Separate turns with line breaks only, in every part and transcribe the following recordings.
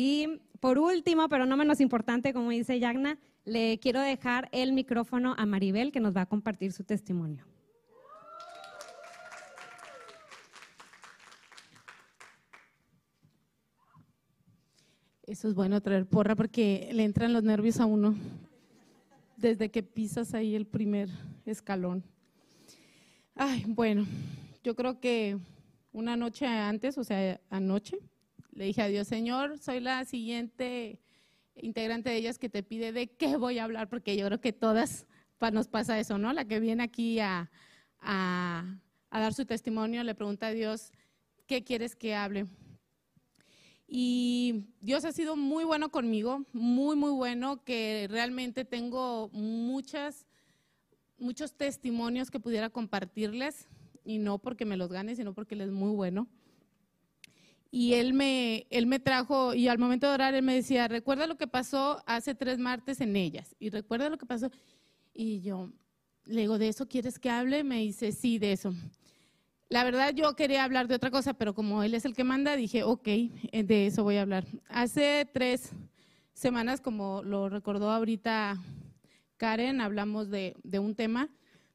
Y por último, pero no menos importante, como dice Yagna, le quiero dejar el micrófono a Maribel, que nos va a compartir su testimonio.
Eso es bueno traer porra porque le entran los nervios a uno desde que pisas ahí el primer escalón. Ay, bueno, yo creo que una noche antes, o sea, anoche, le dije a Dios, Señor, soy la siguiente integrante de ellas que te pide de qué voy a hablar, porque yo creo que todas nos pasa eso, ¿no? La que viene aquí a, dar su testimonio le pregunta a Dios, ¿qué quieres que hable? Y Dios ha sido muy bueno conmigo, muy, muy bueno, que realmente tengo muchas, muchos testimonios que pudiera compartirles, y no porque me los gane, sino porque Él es muy bueno. Y él me, él me trajo, y al momento de orar, Él me decía, recuerda lo que pasó hace tres martes en ellas, y recuerda lo que pasó. Y yo le digo, ¿de eso quieres que hable? Me dice, sí, de eso. La verdad yo quería hablar de otra cosa, pero como él es el que manda, dije, ok, eh, de eso voy a hablar. Hace tres semanas, como lo recordó ahorita Karen, hablamos de, un tema,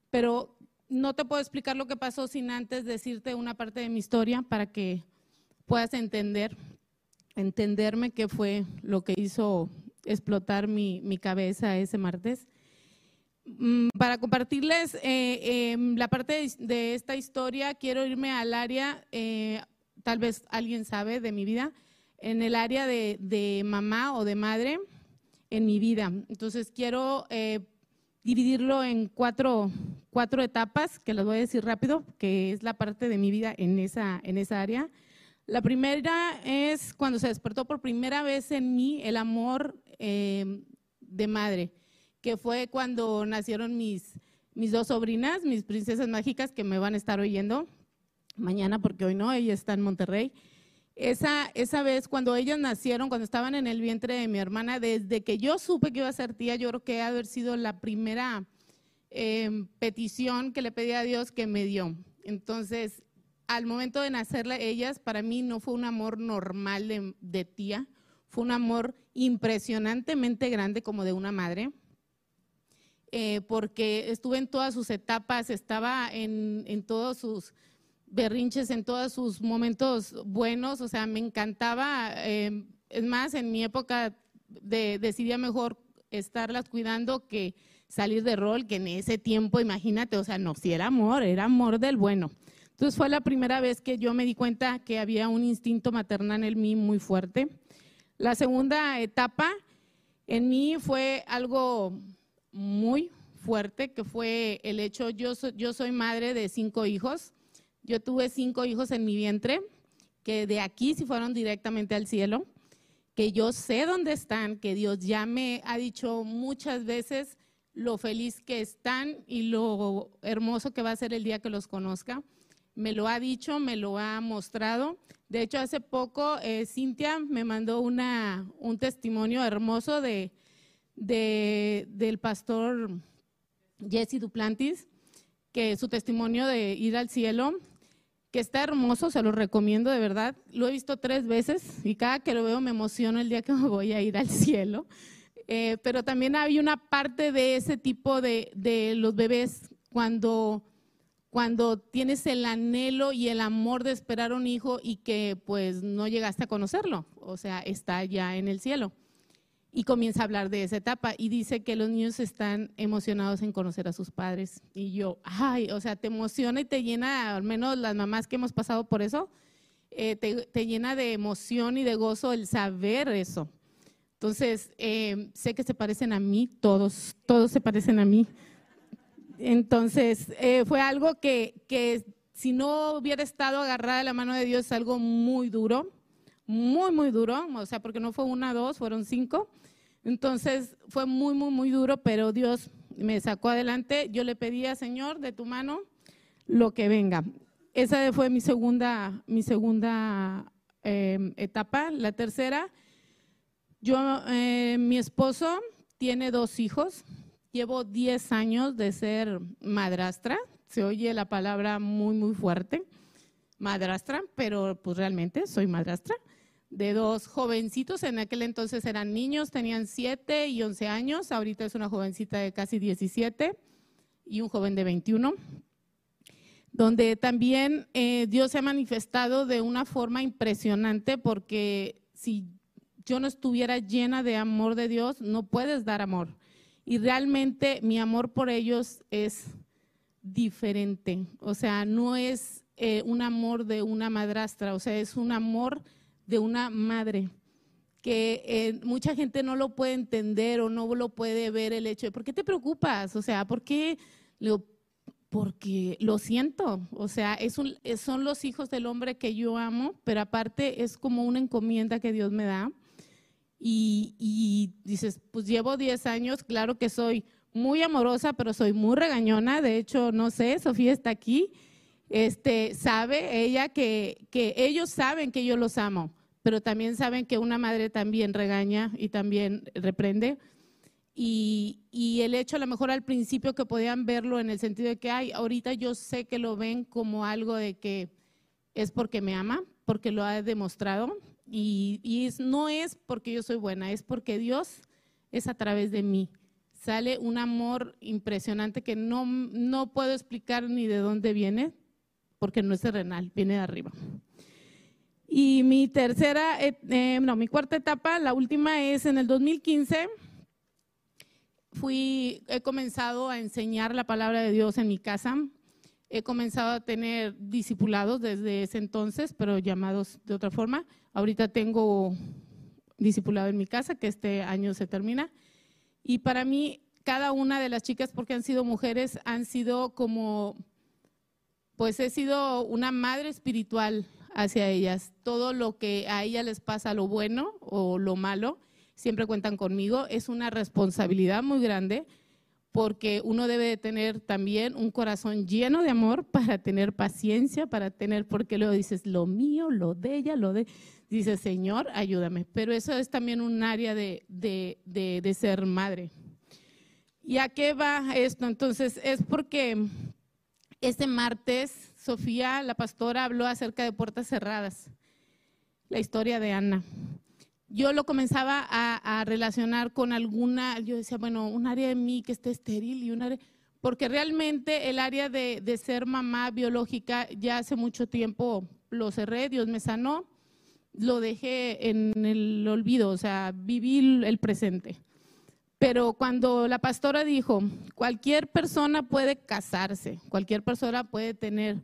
pero no te puedo explicar lo que pasó sin antes decirte una parte de mi historia para que puedas entender, entenderme qué fue lo que hizo explotar mi, mi cabeza ese martes. Mm, para compartirles eh, em, la parte de, esta historia, quiero irme al área, eh, tal vez alguien sabe de mi vida, en el área de, mamá o de madre en mi vida. Entonces quiero eh, dividirlo en cuatro, cuatro etapas, que las voy a decir rápido, que es la parte de mi vida en esa, en esa área. La primera es cuando se despertó por primera vez en mí el amor de madre que fue cuando nacieron mis, mis dos sobrinas, mis princesas mágicas, que me van a estar oyendo mañana, porque hoy no, ella está en Monterrey. Esa, esa vez, cuando ellas nacieron, cuando estaban en el vientre de mi hermana, desde que yo supe que iba a ser tía, yo creo que haber sido la primera em, petición que le pedí a Dios que me dio. Entonces, al momento de nacerla, ellas, para mí no fue un amor normal de, de tía, fue un amor impresionantemente grande como de una madre. Eh, porque estuve en todas sus etapas, estaba en, todos sus berrinches, en todos sus momentos buenos, o sea, me encantaba. Eh, es más, en mi época de, decidía mejor estarlas cuidando que salir de rol, que en ese tiempo, imagínate, o sea, no, si era amor, era amor del bueno. Entonces fue la primera vez que yo me di cuenta que había un instinto maternal en mí muy fuerte. La segunda etapa en mí fue algo muy fuerte, que fue el hecho, yo, yo soy madre de cinco hijos, yo tuve cinco hijos en mi vientre, que de aquí si fueron directamente al cielo, que yo sé dónde están, que Dios ya me ha dicho muchas veces lo feliz que están y lo hermoso que va a ser el día que los conozca. Me lo ha dicho, me lo ha mostrado. De hecho, hace poco eh, Cintia me mandó una, un testimonio hermoso de, de, del pastor Jesse Duplantis, que su testimonio de ir al cielo, que está hermoso, se lo recomiendo de verdad. Lo he visto tres veces y cada que lo veo me emociono el día que me voy a ir al cielo. Eh, pero también hay una parte de ese tipo de, de los bebés cuando, cuando tienes el anhelo y el amor de esperar un hijo y que pues no llegaste a conocerlo, o sea, está ya en el cielo y comienza a hablar de esa etapa y dice que los niños están emocionados en conocer a sus padres. Y yo, ay, o sea, te emociona y te llena, al menos las mamás que hemos pasado por eso, eh, te, llena de emoción y de gozo el saber eso. Entonces, eh, sé que se parecen a mí, todos, todos se parecen a mí. Entonces, eh, fue algo que, que si no hubiera estado agarrada de la mano de Dios, es algo muy duro, muy, muy duro, o sea, porque no fue una, dos, fueron cinco. Entonces fue muy, muy, muy duro, pero Dios me sacó adelante. Yo le pedía, Señor, de tu mano, lo que venga. Esa fue mi segunda, mi segunda em, etapa. La tercera, yo, eh, mi esposo tiene dos hijos. Llevo 10 años de ser madrastra. Se oye la palabra muy, muy fuerte, madrastra, pero pues realmente soy madrastra de dos jovencitos, en aquel entonces eran niños, tenían 7 y 11 años, ahorita es una jovencita de casi 17 y un joven de 21, donde también eh, Dios se ha manifestado de una forma impresionante porque si yo no estuviera llena de amor de Dios, no puedes dar amor. Y realmente mi amor por ellos es diferente, o sea, no es eh, un amor de una madrastra, o sea, es un amor de una madre que eh, mucha gente no lo puede entender o no lo puede ver el hecho de, ¿por qué te preocupas? O sea, ¿por qué? porque lo siento, o sea, es son los hijos del hombre que yo amo, pero aparte es como una encomienda que Dios me da. Y, y dices, pues llevo 10 años, claro que soy muy amorosa, pero soy muy regañona, de hecho, no sé, Sofía está aquí, este, sabe ella que, que ellos saben que yo los amo, pero también saben que una madre también regaña y también reprende. Y, y, el hecho a lo mejor al principio que podían verlo en el sentido de que, ay, ahorita yo sé que lo ven como algo de que es porque me ama, porque lo ha demostrado. Y, y no es porque yo soy buena, es porque Dios es a través de mí. Sale un amor impresionante que no, no puedo explicar ni de dónde viene, porque no es terrenal, viene de arriba. Y mi tercera, eh, no, mi cuarta etapa, la última es en el 2015. Fui, he comenzado a enseñar la palabra de Dios en mi casa. He comenzado a tener discipulados desde ese entonces, pero llamados de otra forma. Ahorita tengo discipulado en mi casa, que este año se termina. Y para mí, cada una de las chicas, porque han sido mujeres, han sido como, pues he sido una madre espiritual hacia ellas. Todo lo que a ellas les pasa, lo bueno o lo malo, siempre cuentan conmigo. Es una responsabilidad muy grande porque uno debe de tener también un corazón lleno de amor para tener paciencia, para tener, porque luego dices, lo mío, lo de ella, lo de... Dices, Señor, ayúdame. Pero eso es también un área de, de, de, de ser madre. ¿Y a qué va esto? Entonces, es porque este martes Sofía, la pastora, habló acerca de puertas cerradas, la historia de Ana. Yo lo comenzaba a, relacionar con alguna, yo decía, bueno, un área de mí que esté estéril y un área, porque realmente el área de, ser mamá biológica ya hace mucho tiempo lo cerré, Dios me sanó, lo dejé en el olvido, o sea, viví el presente. Pero cuando la pastora dijo, cualquier persona puede casarse, cualquier persona puede tener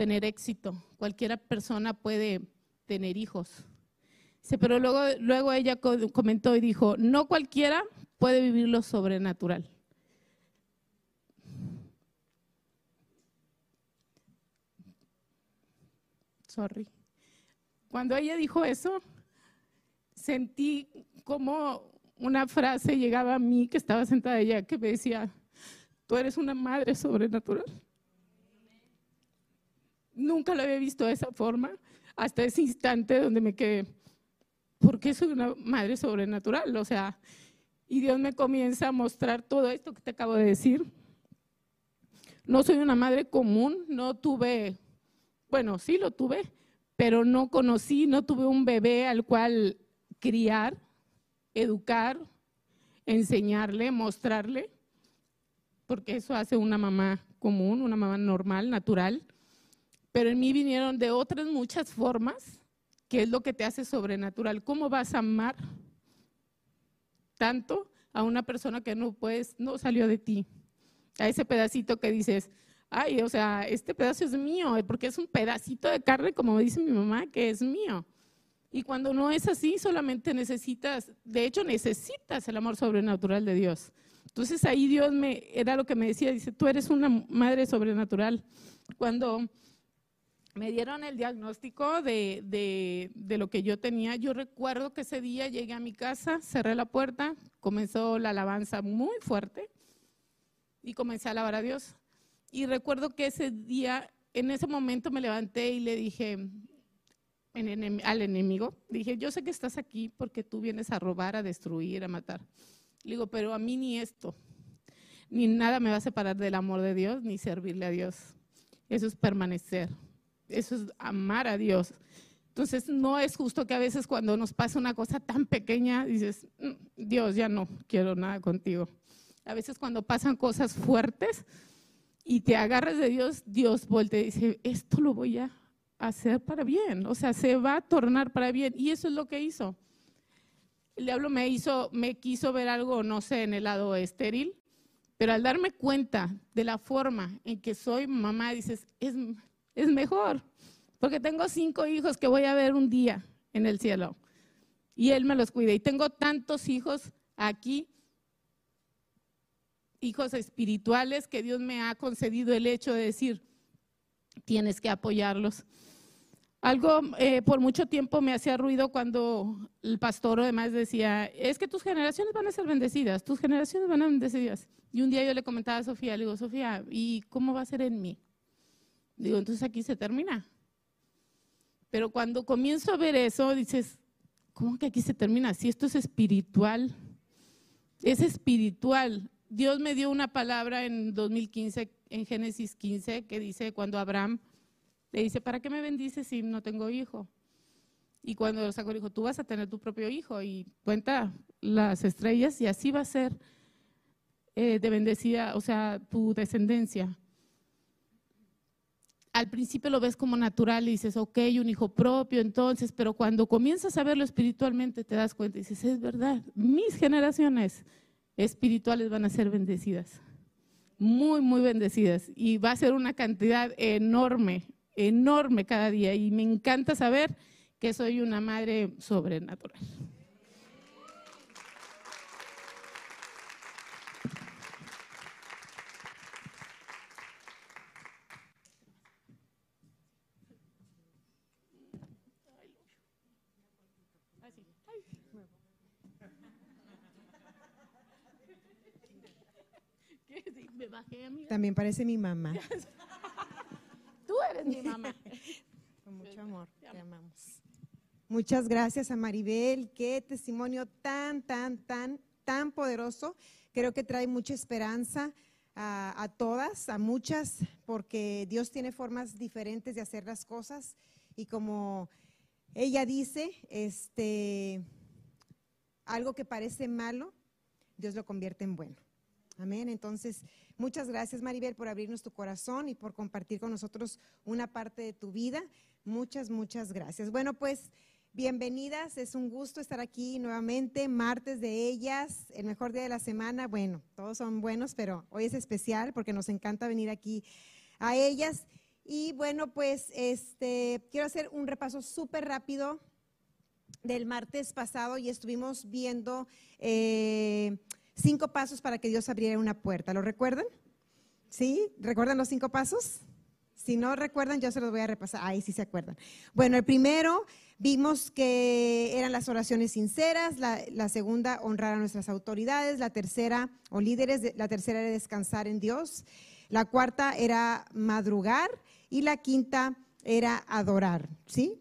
tener éxito, cualquier persona puede tener hijos. Pero luego, luego ella comentó y dijo, no cualquiera puede vivir lo sobrenatural. Sorry. Cuando ella dijo eso, sentí como una frase llegaba a mí que estaba sentada allá que me decía, tú eres una madre sobrenatural. Nunca lo había visto de esa forma, hasta ese instante donde me quedé, ¿por qué soy una madre sobrenatural? O sea, y Dios me comienza a mostrar todo esto que te acabo de decir. No soy una madre común, no tuve, bueno, sí lo tuve, pero no conocí, no tuve un bebé al cual criar, educar, enseñarle, mostrarle, porque eso hace una mamá común, una mamá normal, natural pero en mí vinieron de otras muchas formas, que es lo que te hace sobrenatural. ¿Cómo vas a amar tanto a una persona que no puedes, no salió de ti? A ese pedacito que dices, ay, o sea, este pedazo es mío, porque es un pedacito de carne, como dice mi mamá, que es mío. Y cuando no es así, solamente necesitas, de hecho necesitas el amor sobrenatural de Dios. Entonces ahí Dios me, era lo que me decía, dice, tú eres una madre sobrenatural. Cuando me dieron el diagnóstico de, lo que yo tenía. Yo recuerdo que ese día llegué a mi casa, cerré la puerta, comenzó la alabanza muy fuerte y comencé a alabar a Dios. Y recuerdo que ese día, en ese momento me levanté y le dije al enemigo, dije, yo sé que estás aquí porque tú vienes a robar, a destruir, a matar. Le digo, pero a mí ni esto, ni nada me va a separar del amor de Dios, ni servirle a Dios. Eso es permanecer eso es amar a Dios. Entonces, no es justo que a veces cuando nos pasa una cosa tan pequeña, dices, "Mm, Dios, ya no quiero nada contigo. A veces cuando pasan cosas fuertes y te agarras de Dios, Dios voltea y dice, esto lo voy a hacer para bien. O sea, se va a tornar para bien. Y eso es lo que hizo. El diablo me hizo, me quiso ver algo, no sé, en el lado estéril, pero al darme cuenta de la forma en que soy mamá, dices, es, es mejor, porque tengo cinco hijos que voy a ver un día en el cielo y Él me los cuida. Y tengo tantos hijos aquí, hijos espirituales, que Dios me ha concedido el hecho de decir, tienes que apoyarlos. Algo eh, por mucho tiempo me hacía ruido cuando el pastor además decía, es que tus generaciones van a ser bendecidas, tus generaciones van a ser bendecidas. Y un día yo le comentaba a Sofía, le digo, Sofía, ¿y cómo va a ser en mí? Digo, entonces aquí se termina. Pero cuando comienzo a ver eso, dices, ¿cómo que aquí se termina? Si esto es espiritual, es espiritual. Dios me dio una palabra en 2015, en Génesis 15, que dice, cuando Abraham le dice, ¿para qué me bendices si no tengo hijo? Y cuando sacó, dijo, tú vas a tener tu propio hijo y cuenta las estrellas y así va a ser eh, de bendecida, o sea, tu descendencia. Al principio lo ves como natural y dices, ok, un hijo propio, entonces, pero cuando comienzas a verlo espiritualmente te das cuenta y dices, es verdad, mis generaciones espirituales van a ser bendecidas, muy, muy bendecidas y va a ser una cantidad enorme, enorme cada día y me encanta saber que soy una madre sobrenatural. Me bajé, amiga.
También parece mi mamá.
Tú eres mi mamá.
Con mucho amor, te amamos. Muchas gracias a Maribel. Qué testimonio tan, tan, tan, tan poderoso. Creo que trae mucha esperanza a, a todas, a muchas, porque Dios tiene formas diferentes de hacer las cosas. Y como ella dice, este, algo que parece malo, Dios lo convierte en bueno. Amén. Entonces, muchas gracias Maribel por abrirnos tu corazón y por compartir con nosotros una parte de tu vida. Muchas, muchas gracias. Bueno, pues bienvenidas. Es un gusto estar aquí nuevamente, martes de ellas, el mejor día de la semana. Bueno, todos son buenos, pero hoy es especial porque nos encanta venir aquí a ellas. Y bueno, pues este quiero hacer un repaso súper rápido del martes pasado y estuvimos viendo eh, cinco pasos para que Dios abriera una puerta. ¿Lo recuerdan? ¿Sí? ¿Recuerdan los cinco pasos? Si no recuerdan, yo se los voy a repasar. Ahí sí se acuerdan. Bueno, el primero vimos que eran las oraciones sinceras, la, la segunda, honrar a nuestras autoridades, la tercera, o líderes, la tercera era descansar en Dios, la cuarta era madrugar y la quinta era adorar. ¿Sí?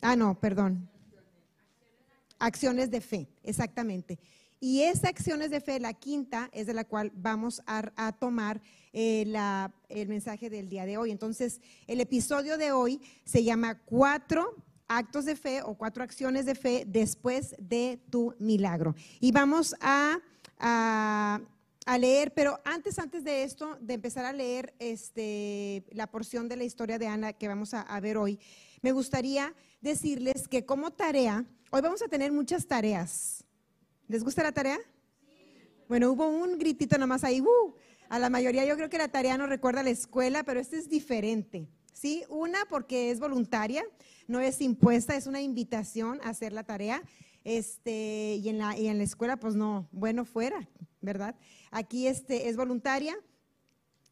Ah, no, perdón. Acciones de fe, exactamente. Y esa acciones de fe, la quinta, es de la cual vamos a, tomar eh, el mensaje del día de hoy. Entonces, el episodio de hoy se llama Cuatro actos de fe o cuatro acciones de fe después de tu milagro. Y vamos a, leer, pero antes, antes de esto, de empezar a leer este, la porción de la historia de Ana que vamos a ver hoy, me gustaría decirles que como tarea, hoy vamos a tener muchas tareas. ¿Les gusta la tarea? Bueno, hubo un gritito nomás ahí. ¡uh! A la mayoría yo creo que la tarea no recuerda la escuela, pero este es diferente. ¿sí? Una porque es voluntaria, no es impuesta, es una invitación a hacer la tarea. Este, y, en la, y en la escuela, pues no, bueno fuera, ¿verdad? Aquí este, es voluntaria.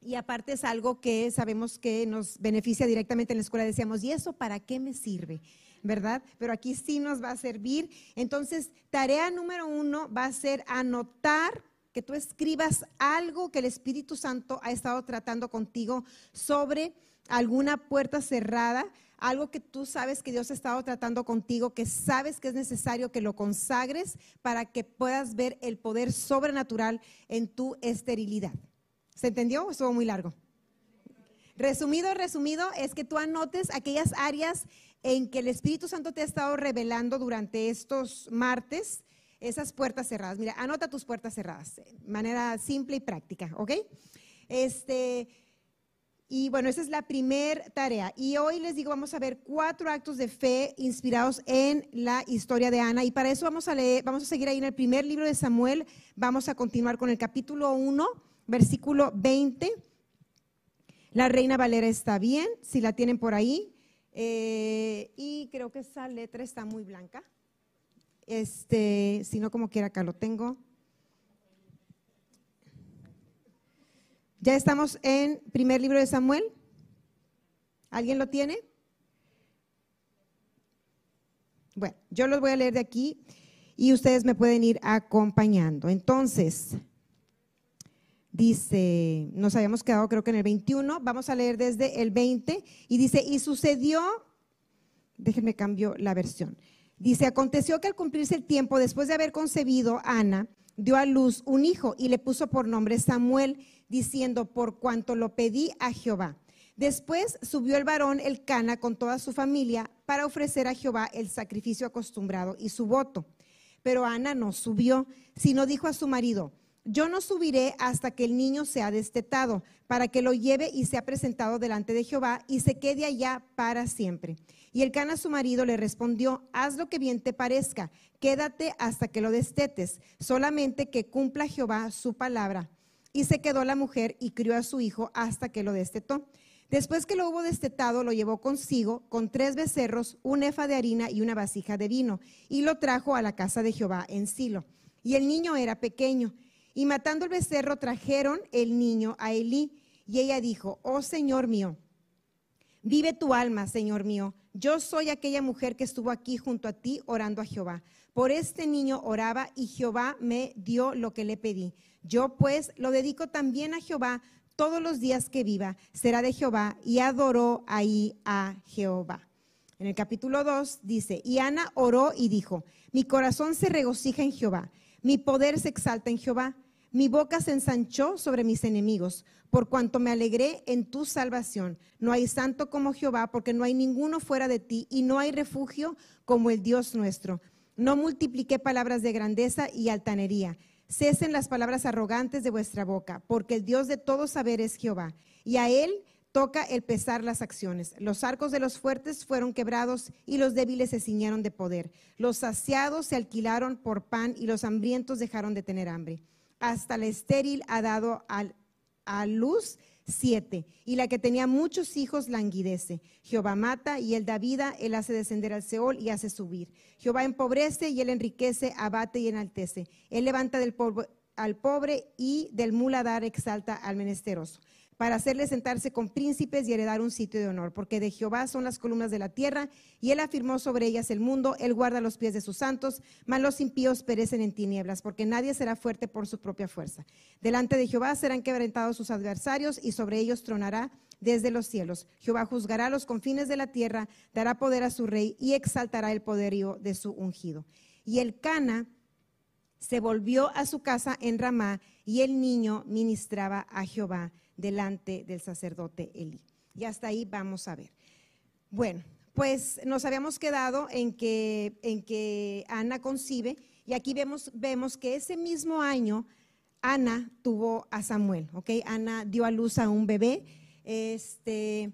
Y aparte es algo que sabemos que nos beneficia directamente en la escuela. Decíamos, ¿y eso para qué me sirve? ¿Verdad? Pero aquí sí nos va a servir. Entonces, tarea número uno va a ser anotar que tú escribas algo que el Espíritu Santo ha estado tratando contigo sobre alguna puerta cerrada, algo que tú sabes que Dios ha estado tratando contigo, que sabes que es necesario que lo consagres para que puedas ver el poder sobrenatural en tu esterilidad. ¿Se entendió? Estuvo muy largo. Resumido, resumido, es que tú anotes aquellas áreas en que el Espíritu Santo te ha estado revelando durante estos martes esas puertas cerradas. Mira, anota tus puertas cerradas, de manera simple y práctica, ¿ok? Este, y bueno, esa es la primera tarea. Y hoy les digo, vamos a ver cuatro actos de fe inspirados en la historia de Ana. Y para eso vamos a leer, vamos a seguir ahí en el primer libro de Samuel. Vamos a continuar con el capítulo 1, versículo 20. La Reina Valera está bien, si la tienen por ahí. Eh, y creo que esa letra está muy blanca. Este, si no, como quiera, acá lo tengo. Ya estamos en primer libro de Samuel. ¿Alguien lo tiene? Bueno, yo los voy a leer de aquí y ustedes me pueden ir acompañando. Entonces, dice, nos habíamos quedado creo que en el 21, vamos a leer desde el 20 y dice, y sucedió, déjenme cambio la versión, dice, aconteció que al cumplirse el tiempo, después de haber concebido Ana, dio a luz un hijo y le puso por nombre Samuel diciendo, por cuanto lo pedí a Jehová. Después subió el varón el Cana con toda su familia para ofrecer a Jehová el sacrificio acostumbrado y su voto. Pero Ana no subió, sino dijo a su marido, yo no subiré hasta que el niño sea destetado, para que lo lleve y sea presentado delante de Jehová y se quede allá para siempre. Y el Cana su marido le respondió, haz lo que bien te parezca, quédate hasta que lo destetes, solamente que cumpla Jehová su palabra. Y se quedó la mujer y crió a su hijo hasta que lo destetó. Después que lo hubo destetado, lo llevó consigo con tres becerros, un efa de harina y una vasija de vino, y lo trajo a la casa de Jehová en Silo. Y el niño era pequeño. Y matando el becerro, trajeron el niño a Elí. Y ella dijo, oh Señor mío, vive tu alma, Señor mío. Yo soy aquella mujer que estuvo aquí junto a ti orando a Jehová. Por este niño oraba y Jehová me dio lo que le pedí. Yo pues lo dedico también a Jehová todos los días que viva. Será de Jehová y adoró ahí a Jehová. En el capítulo 2 dice, y Ana oró y dijo, mi corazón se regocija en Jehová, mi poder se exalta en Jehová, mi boca se ensanchó sobre mis enemigos, por cuanto me alegré en tu salvación. No hay santo como Jehová, porque no hay ninguno fuera de ti, y no hay refugio como el Dios nuestro. No multipliqué palabras de grandeza y altanería Cesen las palabras arrogantes de vuestra boca, porque el Dios de todo saber es Jehová, y a él toca el pesar las acciones. Los arcos de los fuertes fueron quebrados y los débiles se ciñeron de poder. Los saciados se alquilaron por pan y los hambrientos dejaron de tener hambre. Hasta la estéril ha dado a luz siete, y la que tenía muchos hijos languidece. Jehová mata y él da vida, él hace descender al Seol y hace subir. Jehová empobrece y él enriquece, abate y enaltece. Él levanta al pobre y del muladar exalta al menesteroso para hacerle sentarse con príncipes y heredar un sitio de honor, porque de Jehová son las columnas de la tierra, y él afirmó sobre ellas el mundo, él guarda los pies de sus santos, mas los impíos perecen en tinieblas, porque nadie será fuerte por su propia fuerza. Delante de Jehová serán quebrantados sus adversarios, y sobre ellos tronará desde los cielos. Jehová juzgará los confines de la tierra, dará poder a su rey, y exaltará el poderío de su ungido. Y el Cana se volvió a su casa en Ramá, y el niño ministraba a Jehová delante del sacerdote Elí. Y hasta ahí vamos a ver. Bueno, pues nos habíamos quedado en que, en que Ana concibe y aquí vemos, vemos que ese mismo año Ana tuvo a Samuel, ¿ok? Ana dio a luz a un bebé. Este,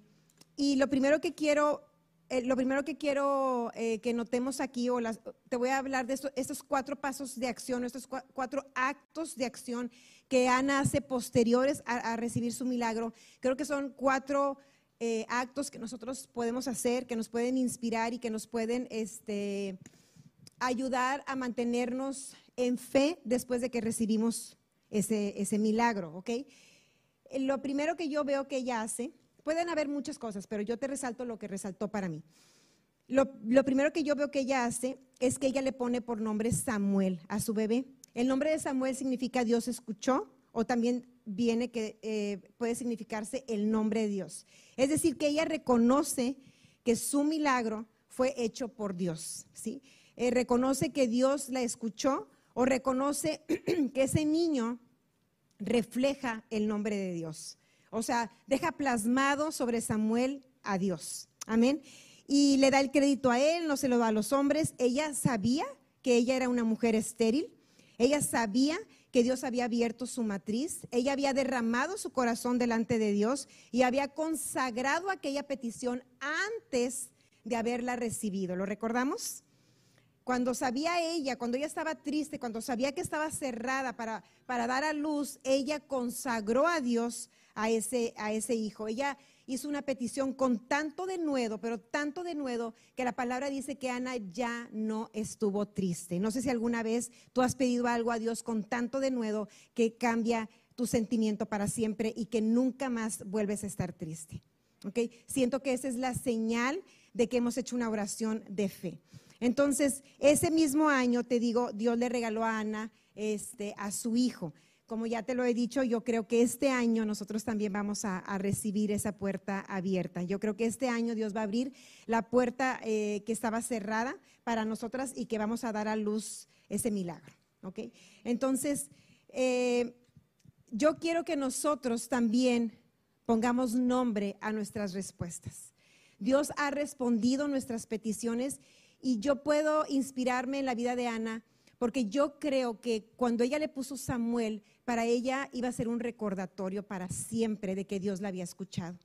y lo primero que quiero, eh, lo primero que quiero eh, que notemos aquí, o te voy a hablar de estos cuatro pasos de acción, estos cuatro actos de acción que Ana hace posteriores a, recibir su milagro. Creo que son cuatro eh, actos que nosotros podemos hacer, que nos pueden inspirar y que nos pueden este, ayudar a mantenernos en fe después de que recibimos ese, milagro. Lo primero que yo veo que ella hace, pueden haber muchas cosas, pero yo te resalto lo que resaltó para mí. Lo, primero que yo veo que ella hace es que ella le pone por nombre Samuel a su bebé. El nombre de Samuel significa Dios escuchó o también viene que eh, puede significarse el nombre de Dios. Es decir, que ella reconoce que su milagro fue hecho por Dios, ¿sí? Eh, reconoce que Dios la escuchó o reconoce que ese niño refleja el nombre de Dios. O sea, deja plasmado sobre Samuel a Dios. Amén. y le da el crédito a él, no se lo da a los hombres. Ella sabía que ella era una mujer estéril, ella sabía que Dios había abierto su matriz, ella había derramado su corazón delante de Dios y había consagrado aquella petición antes de haberla recibido. ¿Lo recordamos? Cuando sabía ella, cuando ella estaba triste, cuando sabía que estaba cerrada para, para dar a luz, ella consagró a Dios a ese, a ese hijo. Ella hizo una petición con tanto denuedo, pero tanto denuedo, que la palabra dice que Ana ya no estuvo triste. No sé si alguna vez tú has pedido algo a Dios con tanto denuedo que cambia tu sentimiento para siempre y que nunca más vuelves a estar triste. ¿Okay? Siento que esa es la señal de que hemos hecho una oración de fe. Entonces, ese mismo año, te digo, Dios le regaló a Ana este, a su hijo. Como ya te lo he dicho, yo creo que este año nosotros también vamos a, recibir esa puerta abierta. Yo creo que este año Dios va a abrir la puerta eh, que estaba cerrada para nosotras y que vamos a dar a luz ese milagro. Entonces, eh, yo quiero que nosotros también pongamos nombre a nuestras respuestas. Dios ha respondido nuestras peticiones y yo puedo inspirarme en la vida de Ana porque yo creo que cuando ella le puso Samuel, para ella iba a ser un recordatorio para siempre de que Dios la había escuchado.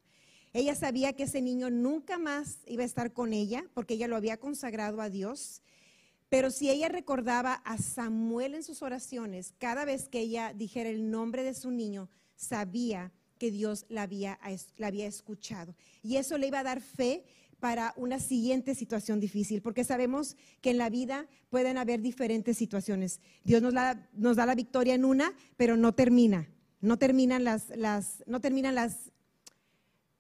Ella sabía que ese niño nunca más iba a estar con ella porque ella lo había consagrado a Dios. Pero si ella recordaba a Samuel en sus oraciones, cada vez que ella dijera el nombre de su niño, sabía que Dios la había, la había escuchado. Y eso le iba a dar fe para una siguiente situación difícil, porque sabemos que en la vida pueden haber diferentes situaciones. Dios nos, da la victoria en una, pero no termina, no terminan las, no terminan las,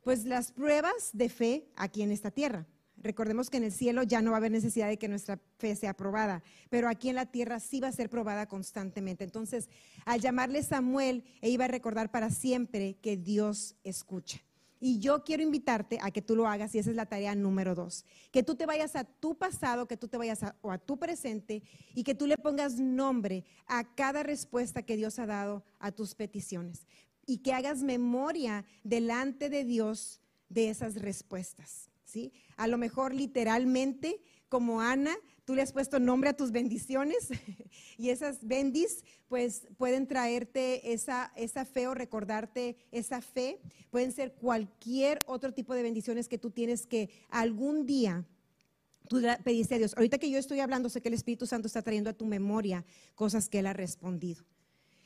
pues las pruebas de fe aquí en esta tierra. Recordemos que en el cielo ya no va a haber necesidad de que nuestra fe sea probada, pero aquí en la tierra sí va a ser probada constantemente. Entonces, al llamarle Samuel, ella iba a recordar para siempre que Dios escucha. Y yo quiero invitarte a que tú lo hagas y esa es la tarea número dos. Que tú te vayas a tu pasado, que tú te vayas o a tu presente y que tú le pongas nombre a cada respuesta que Dios ha dado a tus peticiones. Y que hagas memoria delante de Dios de esas respuestas. ¿sí? A lo mejor literalmente, como Ana, tú le has puesto nombre a tus bendiciones y esas bendis pues pueden traerte esa, esa fe o recordarte esa fe. Pueden ser cualquier otro tipo de bendiciones que tú tienes que algún día tú pediste a Dios. Ahorita que yo estoy hablando, sé que el Espíritu Santo está trayendo a tu memoria cosas que Él ha respondido.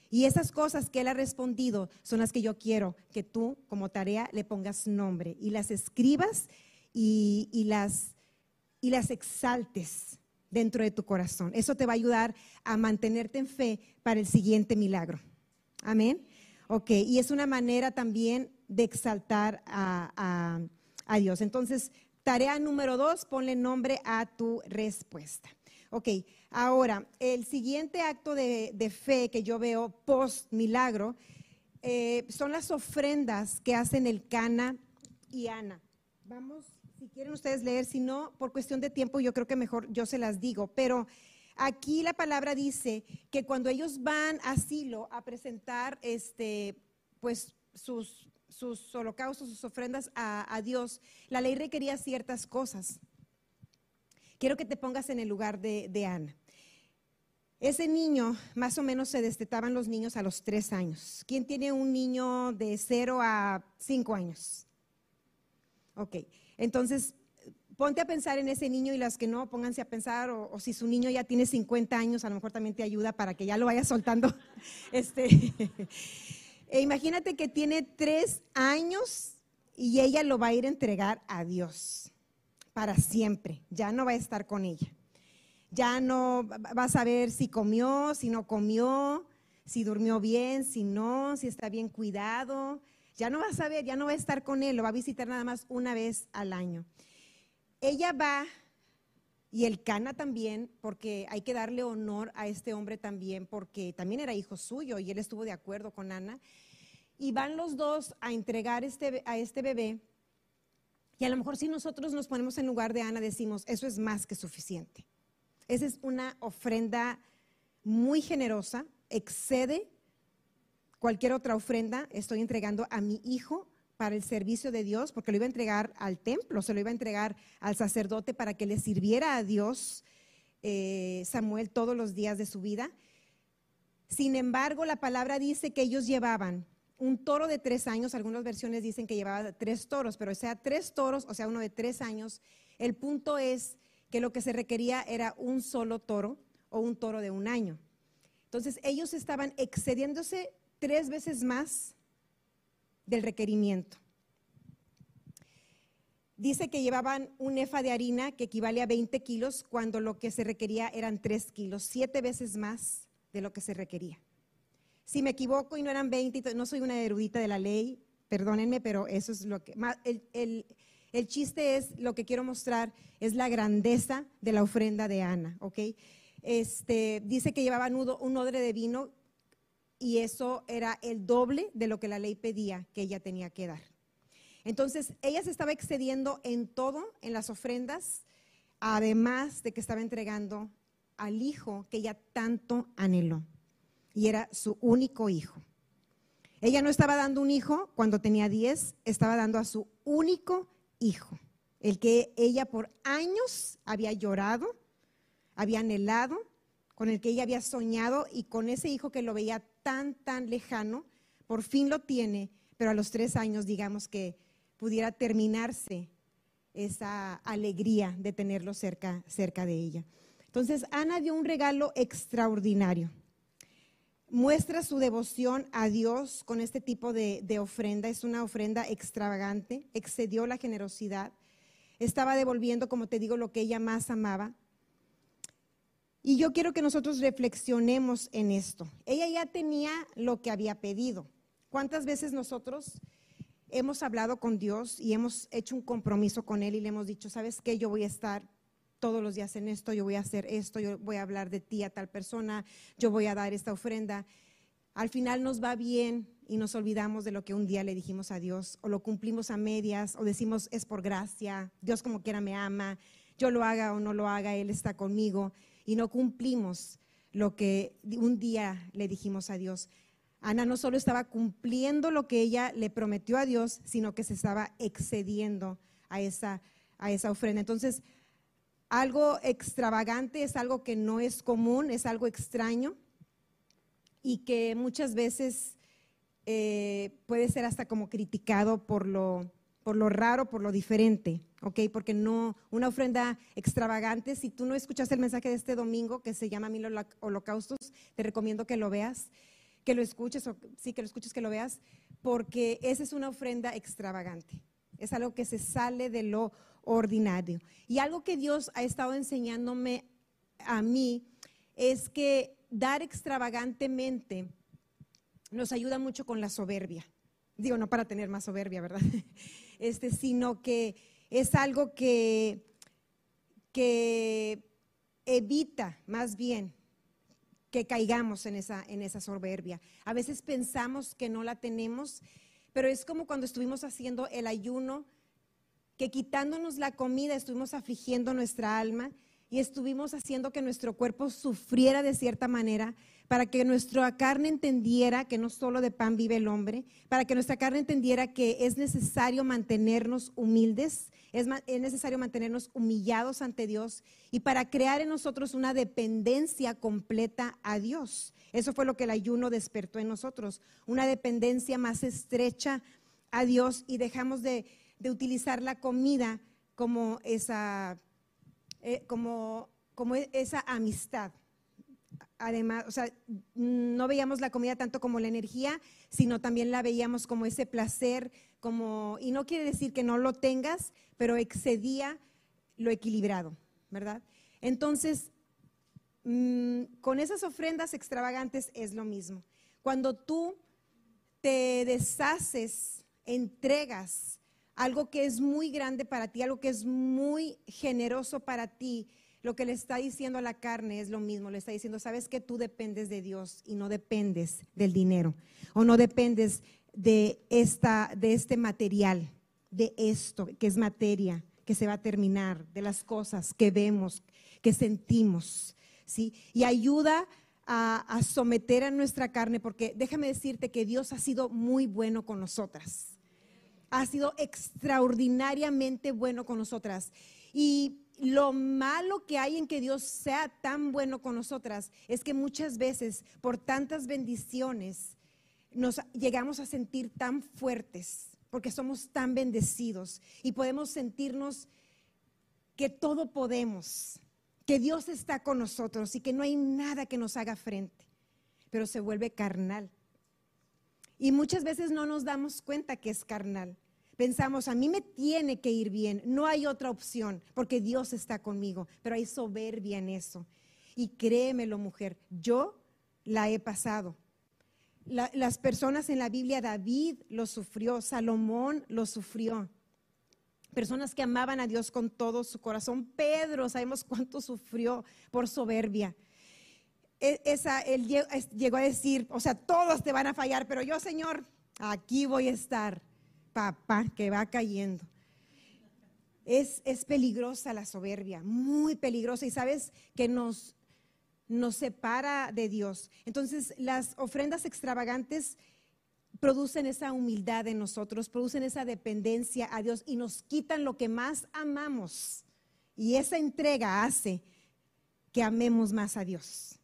Y esas cosas que Él ha respondido son las que yo quiero que tú como tarea le pongas nombre y las escribas y, y las, y las exaltes dentro de tu corazón. Eso te va a ayudar a mantenerte en fe para el siguiente milagro. Amén. Ok, y es una manera también de exaltar a, Dios. Entonces, tarea número dos, ponle nombre a tu respuesta. Ok, ahora, el siguiente acto de, fe que yo veo post milagro eh, son las ofrendas que hacen el Cana y Ana. Vamos si quieren ustedes leer, si no, por cuestión de tiempo, yo creo que mejor yo se las digo. Pero aquí la palabra dice que cuando ellos van a Silo a presentar este, pues, sus, sus holocaustos, sus ofrendas a, Dios, la ley requería ciertas cosas. Quiero que te pongas en el lugar de, de Ana. Ese niño, más o menos se destetaban los niños a los tres años. ¿Quién tiene un niño de cero a cinco años? Ok. Entonces, ponte a pensar en ese niño y las que no, pónganse a pensar, o, si su niño ya tiene 50 años, a lo mejor también te ayuda para que ya lo vaya soltando. Este, e imagínate que tiene tres años y ella lo va a ir a entregar a Dios para siempre, ya no va a estar con ella. Ya no va a saber si comió, si no comió, si durmió bien, si no, si está bien cuidado, ya no va a saber, ya no va a estar con él, lo va a visitar nada más una vez al año. Ella va, y el Cana también, porque hay que darle honor a este hombre también, porque también era hijo suyo y él estuvo de acuerdo con Ana. Y van los dos a entregar este, a este bebé. Y a lo mejor si nosotros nos ponemos en lugar de Ana, decimos, eso es más que suficiente. Esa es una ofrenda muy generosa, excede cualquier otra ofrenda estoy entregando a mi hijo para el servicio de Dios, porque lo iba a entregar al templo, se lo iba a entregar al sacerdote para que le sirviera a Dios eh, Samuel todos los días de su vida. Sin embargo, la palabra dice que ellos llevaban un toro de tres años, algunas versiones dicen que llevaba tres toros, pero sea, tres toros, o sea, uno de tres años. El punto es que lo que se requería era un solo toro o un toro de un año. Entonces, ellos estaban excediéndose tres veces más del requerimiento. Dice que llevaban un efa de harina que equivale a 20 kilos cuando lo que se requería eran 3 kilos, siete veces más de lo que se requería. Si me equivoco y no eran 20, no soy una erudita de la ley, perdónenme, pero eso es lo que... El, el, chiste es, lo que quiero mostrar es la grandeza de la ofrenda de Ana, ¿ok? Este, dice que llevaban un odre de vino y eso era el doble de lo que la ley pedía que ella tenía que dar. Entonces, ella se estaba excediendo en todo, en las ofrendas, además de que estaba entregando al hijo que ella tanto anheló y era su único hijo. Ella no estaba dando un hijo cuando tenía 10, estaba dando a su único hijo, el que ella por años había llorado, había anhelado, con el que ella había soñado y con ese hijo que lo veía tan, tan lejano, por fin lo tiene, pero a los tres años digamos que pudiera terminarse esa alegría de tenerlo cerca, cerca de ella. Entonces, Ana dio un regalo extraordinario muestra su devoción a Dios con este tipo de, ofrenda. Es una ofrenda extravagante, excedió la generosidad. Estaba devolviendo, como te digo, lo que ella más amaba. Y yo quiero que nosotros reflexionemos en esto. Ella ya tenía lo que había pedido. ¿Cuántas veces nosotros hemos hablado con Dios y hemos hecho un compromiso con Él y le hemos dicho, ¿sabes qué? Yo voy a estar todos los días en esto, yo voy a hacer esto, yo voy a hablar de ti a tal persona, yo voy a dar esta ofrenda. Al final nos va bien y nos olvidamos de lo que un día le dijimos a Dios, o lo cumplimos a medias, o decimos es por gracia, Dios como quiera me ama, yo lo haga o no lo haga, Él está conmigo, y no cumplimos lo que un día le dijimos a Dios. Ana no solo estaba cumpliendo lo que ella le prometió a Dios, sino que se estaba excediendo a esa, a esa ofrenda. Entonces, algo extravagante es algo que no es común, es algo extraño y que muchas veces eh, puede ser hasta como criticado por lo, por lo raro, por lo diferente, ¿ok? Porque no, una ofrenda extravagante, si tú no escuchaste el mensaje de este domingo que se llama Mil Holocaustos, te recomiendo que lo veas, que lo escuches, o sí, que lo escuches, que lo veas, porque esa es una ofrenda extravagante. Es algo que se sale de lo ordinario. Y algo que Dios ha estado enseñándome a mí es que dar extravagantemente nos ayuda mucho con la soberbia. Digo, no para tener más soberbia, ¿verdad? Este, sino que es algo que, que evita más bien que caigamos en esa, en esa soberbia. A veces pensamos que no la tenemos, pero es como cuando estuvimos haciendo el ayuno que quitándonos la comida estuvimos afligiendo nuestra alma y estuvimos haciendo que nuestro cuerpo sufriera de cierta manera, para que nuestra carne entendiera que no solo de pan vive el hombre, para que nuestra carne entendiera que es necesario mantenernos humildes, es, es necesario mantenernos humillados ante Dios y para crear en nosotros una dependencia completa a Dios. Eso fue lo que el ayuno despertó en nosotros, una dependencia más estrecha a Dios y dejamos de de utilizar la comida como esa, eh, como, como e, esa amistad. Además, o sea, no veíamos la comida tanto como la energía, sino también la veíamos como ese placer, como, y no quiere decir que no lo tengas, pero excedía lo equilibrado, ¿verdad? Entonces, mm, con esas ofrendas extravagantes es lo mismo. Cuando tú te deshaces, entregas algo que es muy grande para ti, algo que es muy generoso para ti, lo que le está diciendo a la carne es lo mismo, le está diciendo, sabes que tú dependes de Dios y no dependes del dinero, o no dependes de, esta, de este material, de esto que es materia, que se va a terminar, de las cosas que vemos, que sentimos, ¿sí? Y ayuda a, a someter a nuestra carne, porque déjame decirte que Dios ha sido muy bueno con nosotras. ha sido extraordinariamente bueno con nosotras. Y lo malo que hay en que Dios sea tan bueno con nosotras es que muchas veces por tantas bendiciones nos llegamos a sentir tan fuertes porque somos tan bendecidos y podemos sentirnos que todo podemos, que Dios está con nosotros y que no hay nada que nos haga frente, pero se vuelve carnal. Y muchas veces no nos damos cuenta que es carnal pensamos, a mí me tiene que ir bien, no hay otra opción, porque Dios está conmigo, pero hay soberbia en eso. Y créemelo, mujer, yo la he pasado. las personas en la Biblia, David lo sufrió, Salomón lo sufrió. Personas que amaban a Dios con todo su corazón. Pedro, sabemos cuánto sufrió por soberbia. E, esa, él llegó a decir, o sea, todos te van a fallar, pero yo, Señor, aquí voy a estar papá que va cayendo. Es, es peligrosa la soberbia, muy peligrosa y sabes que nos, nos separa de Dios. Entonces las ofrendas extravagantes producen esa humildad en nosotros, producen esa dependencia a Dios y nos quitan lo que más amamos. Y esa entrega hace que amemos más a Dios.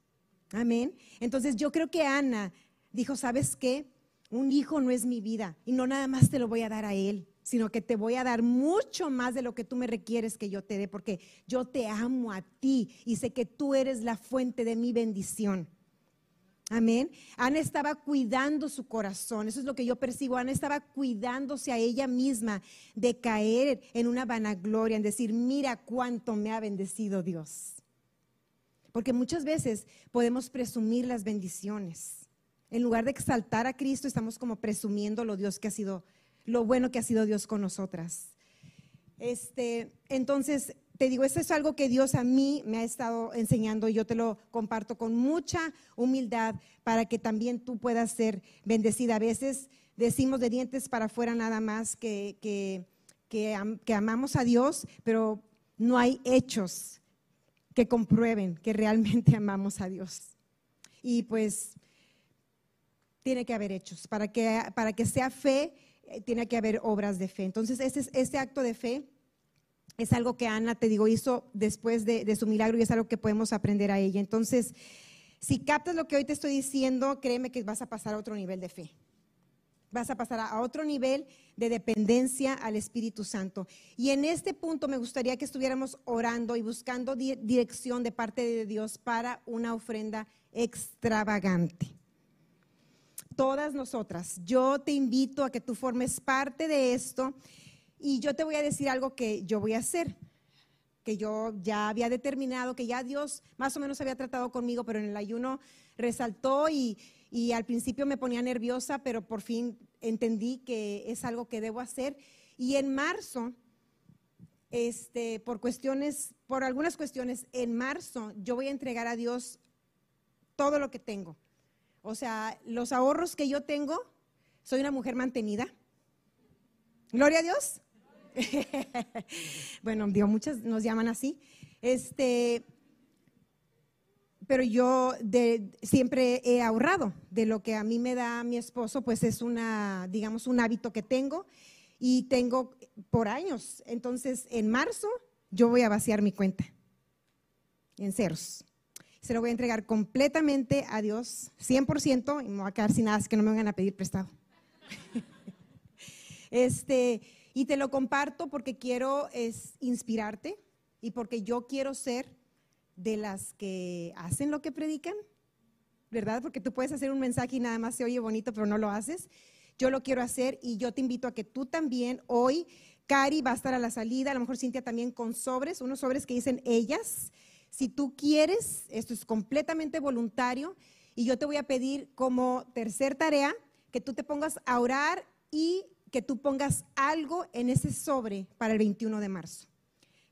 Amén. Entonces yo creo que Ana dijo, ¿sabes qué? Un hijo no es mi vida y no nada más te lo voy a dar a él, sino que te voy a dar mucho más de lo que tú me requieres que yo te dé, porque yo te amo a ti y sé que tú eres la fuente de mi bendición. Amén. Ana estaba cuidando su corazón, eso es lo que yo percibo. Ana estaba cuidándose a ella misma de caer en una vanagloria, en decir, mira cuánto me ha bendecido Dios. Porque muchas veces podemos presumir las bendiciones. En lugar de exaltar a Cristo, estamos como presumiendo lo Dios que ha sido, lo bueno que ha sido Dios con nosotras. Este, entonces, te digo, eso es algo que Dios a mí me ha estado enseñando y yo te lo comparto con mucha humildad para que también tú puedas ser bendecida. A veces decimos de dientes para afuera nada más que, que, que amamos a Dios, pero no hay hechos que comprueben que realmente amamos a Dios. Y pues tiene que haber hechos. Para que, para que sea fe, eh, tiene que haber obras de fe. Entonces, ese, este acto de fe es algo que Ana, te digo, hizo después de, su milagro y es algo que podemos aprender a ella. Entonces, si captas lo que hoy te estoy diciendo, créeme que vas a pasar a otro nivel de fe. Vas a pasar a otro nivel de dependencia al Espíritu Santo. Y en este punto me gustaría que estuviéramos orando y buscando dirección de parte de Dios para una ofrenda extravagante todas nosotras. Yo te invito a que tú formes parte de esto y yo te voy a decir algo que yo voy a hacer, que yo ya había determinado, que ya Dios más o menos había tratado conmigo, pero en el ayuno resaltó y, al principio me ponía nerviosa, pero por fin entendí que es algo que debo hacer. Y en marzo, este, por cuestiones, por algunas cuestiones, en marzo yo voy a entregar a Dios todo lo que tengo. O sea, los ahorros que yo tengo, soy una mujer mantenida. Gloria a Dios. bueno, Dios, muchas nos llaman así. Este, pero yo siempre he ahorrado de lo que a mí me da mi esposo, pues es una, digamos, un hábito que tengo y tengo por años. Entonces, en marzo yo voy a vaciar mi cuenta en ceros se lo voy a entregar completamente a Dios, 100%, y me voy a quedar sin nada, es que no me vengan a pedir prestado. este, y te lo comparto porque quiero es, inspirarte y porque yo quiero ser de las que hacen lo que predican, ¿verdad? Porque tú puedes hacer un mensaje y nada más se oye bonito, pero no lo haces. Yo lo quiero hacer y yo te invito a que tú también hoy, Cari va a estar a la salida, a lo mejor Cintia también con sobres, unos sobres que dicen ellas si tú quieres, esto es completamente voluntario y yo te voy a pedir como tercer tarea que tú te pongas a orar y que tú pongas algo en ese sobre para el 21 de marzo.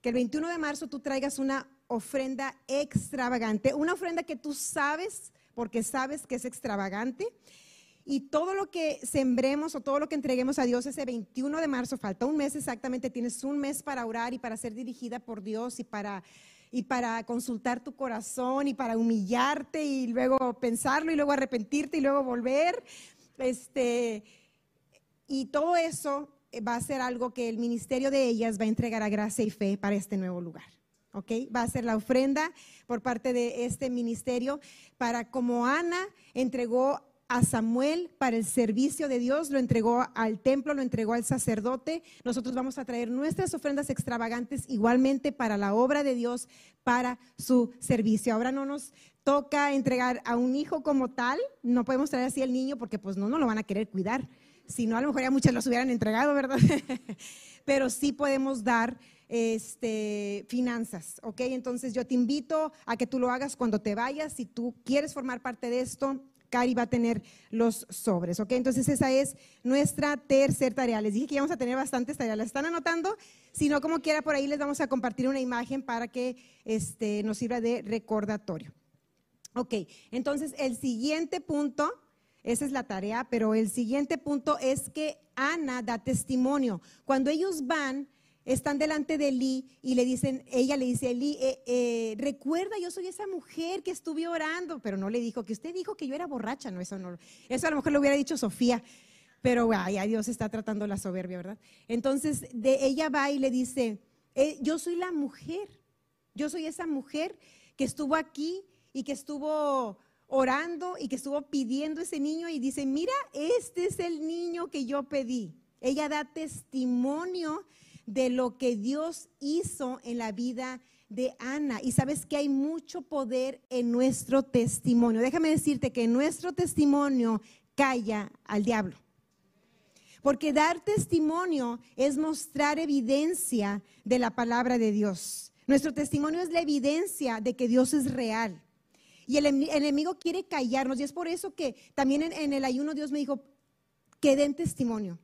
Que el 21 de marzo tú traigas una ofrenda extravagante, una ofrenda que tú sabes, porque sabes que es extravagante. Y todo lo que sembremos o todo lo que entreguemos a Dios ese 21 de marzo, falta un mes exactamente, tienes un mes para orar y para ser dirigida por Dios y para y para consultar tu corazón y para humillarte y luego pensarlo y luego arrepentirte y luego volver. Este, y todo eso va a ser algo que el ministerio de ellas va a entregar a gracia y fe para este nuevo lugar. ¿Ok? Va a ser la ofrenda por parte de este ministerio para como Ana entregó a Samuel para el servicio de Dios, lo entregó al templo, lo entregó al sacerdote. Nosotros vamos a traer nuestras ofrendas extravagantes igualmente para la obra de Dios, para su servicio. Ahora no nos toca entregar a un hijo como tal, no podemos traer así al niño porque pues no, no lo van a querer cuidar. Si no, a lo mejor ya muchas los hubieran entregado, ¿verdad? Pero sí podemos dar este, finanzas, ¿ok? Entonces yo te invito a que tú lo hagas cuando te vayas. Si tú quieres formar parte de esto, Cari va a tener los sobres, ¿ok? Entonces esa es nuestra tercera tarea. Les dije que íbamos a tener bastantes tareas. ¿Las están anotando? Si no, como quiera, por ahí les vamos a compartir una imagen para que este, nos sirva de recordatorio. Ok, entonces el siguiente punto, esa es la tarea, pero el siguiente punto es que Ana da testimonio. Cuando ellos van están delante de Eli y le dicen, ella le dice a Eli, eh, eh, recuerda, yo soy esa mujer que estuve orando, pero no le dijo que usted dijo que yo era borracha, no, eso no, eso a lo mejor lo hubiera dicho Sofía, pero ay, Dios está tratando la soberbia, ¿verdad? Entonces de, ella va y le dice, eh, yo soy la mujer, yo soy esa mujer que estuvo aquí y que estuvo orando y que estuvo pidiendo ese niño y dice, mira, este es el niño que yo pedí. Ella da testimonio de lo que Dios hizo en la vida de Ana. Y sabes que hay mucho poder en nuestro testimonio. Déjame decirte que nuestro testimonio calla al diablo. Porque dar testimonio es mostrar evidencia de la palabra de Dios. Nuestro testimonio es la evidencia de que Dios es real. Y el enemigo quiere callarnos. Y es por eso que también en, en el ayuno Dios me dijo, que den testimonio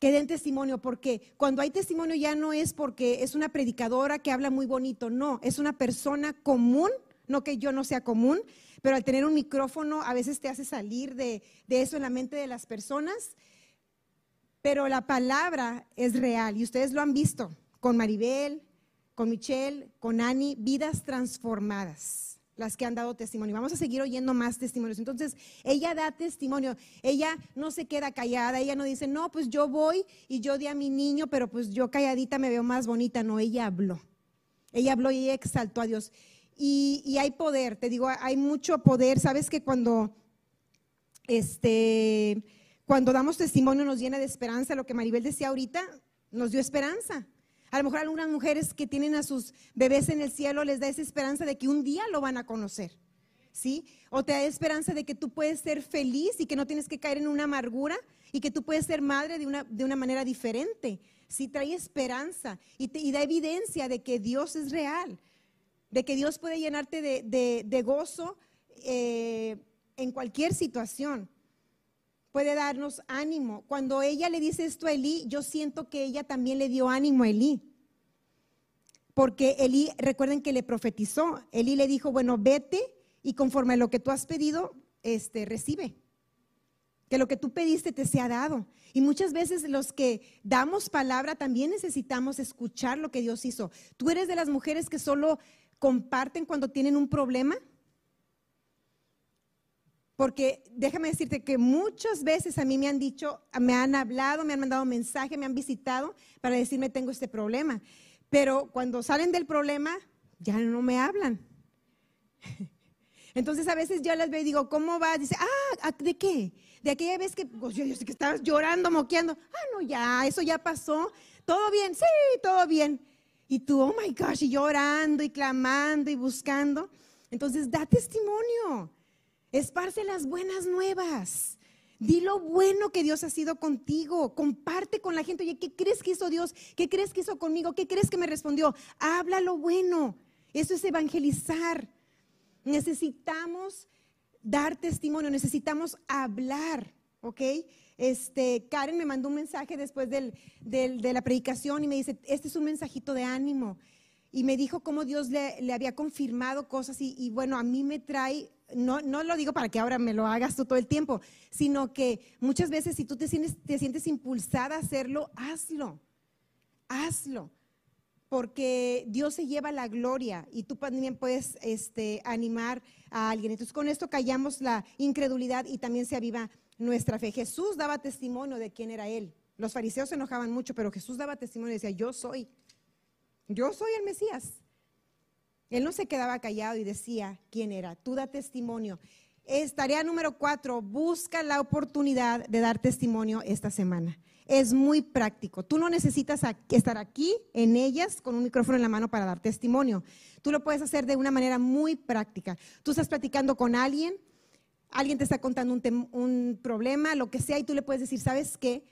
que den testimonio, porque cuando hay testimonio ya no es porque es una predicadora que habla muy bonito, no, es una persona común, no que yo no sea común, pero al tener un micrófono a veces te hace salir de, eso en la mente de las personas, pero la palabra es real y ustedes lo han visto con Maribel, con Michelle, con Ani, vidas transformadas las que han dado testimonio. Vamos a seguir oyendo más testimonios. Entonces, ella da testimonio. Ella no se queda callada. Ella no dice, no, pues yo voy y yo di a mi niño, pero pues yo calladita me veo más bonita. No, ella habló. Ella habló y exaltó a Dios. Y, hay poder, te digo, hay mucho poder. Sabes que cuando, este, cuando damos testimonio nos llena de esperanza. Lo que Maribel decía ahorita, nos dio esperanza. A lo mejor algunas mujeres que tienen a sus bebés en el cielo les da esa esperanza de que un día lo van a conocer. ¿Sí? O te da esperanza de que tú puedes ser feliz y que no tienes que caer en una amargura y que tú puedes ser madre de una, de una manera diferente. Sí, trae esperanza y, da evidencia de que Dios es real, de que Dios puede llenarte de, gozo eh, en cualquier situación puede darnos ánimo. Cuando ella le dice esto a Elí, yo siento que ella también le dio ánimo a Elí. Porque Elí, recuerden que le profetizó. Elí le dijo, bueno, vete y conforme a lo que tú has pedido, este, recibe. Que lo que tú pediste te sea dado. Y muchas veces los que damos palabra también necesitamos escuchar lo que Dios hizo. Tú eres de las mujeres que solo comparten cuando tienen un problema. Porque déjame decirte que muchas veces a mí me han dicho, me han hablado, me han mandado mensaje, me han visitado para decirme tengo este problema. Pero cuando salen del problema, ya no me hablan. Entonces a veces yo las veo y digo, ¿cómo va? Dice, ah, ¿de qué? De aquella vez pues, que estabas llorando, moqueando. Ah, no, ya, eso ya pasó. ¿Todo bien? Sí, todo bien. Y tú, oh my gosh, y llorando y clamando y buscando. Entonces da testimonio. Esparce las buenas nuevas. Di lo bueno que Dios ha sido contigo. Comparte con la gente. Oye, ¿qué crees que hizo Dios? ¿Qué crees que hizo conmigo? ¿Qué crees que me respondió? Habla lo bueno. Eso es evangelizar. Necesitamos dar testimonio, necesitamos hablar, ¿ok? Este, Karen me mandó un mensaje después de la predicación y me dice, este es un mensajito de ánimo. Y me dijo cómo Dios le, había confirmado cosas y, y bueno, a mí me trae no, no lo digo para que ahora me lo hagas tú todo el tiempo, sino que muchas veces si tú te sientes, te sientes impulsada a hacerlo, hazlo, hazlo, porque Dios se lleva la gloria y tú también puedes este, animar a alguien. Entonces con esto callamos la incredulidad y también se aviva nuestra fe. Jesús daba testimonio de quién era Él. Los fariseos se enojaban mucho, pero Jesús daba testimonio y decía, yo soy, yo soy el Mesías. Él no se quedaba callado y decía quién era. Tú da testimonio. Es tarea número cuatro, busca la oportunidad de dar testimonio esta semana. Es muy práctico. Tú no necesitas estar aquí en ellas con un micrófono en la mano para dar testimonio. Tú lo puedes hacer de una manera muy práctica. Tú estás platicando con alguien, alguien te está contando un, un problema, lo que sea, y tú le puedes decir, ¿sabes qué?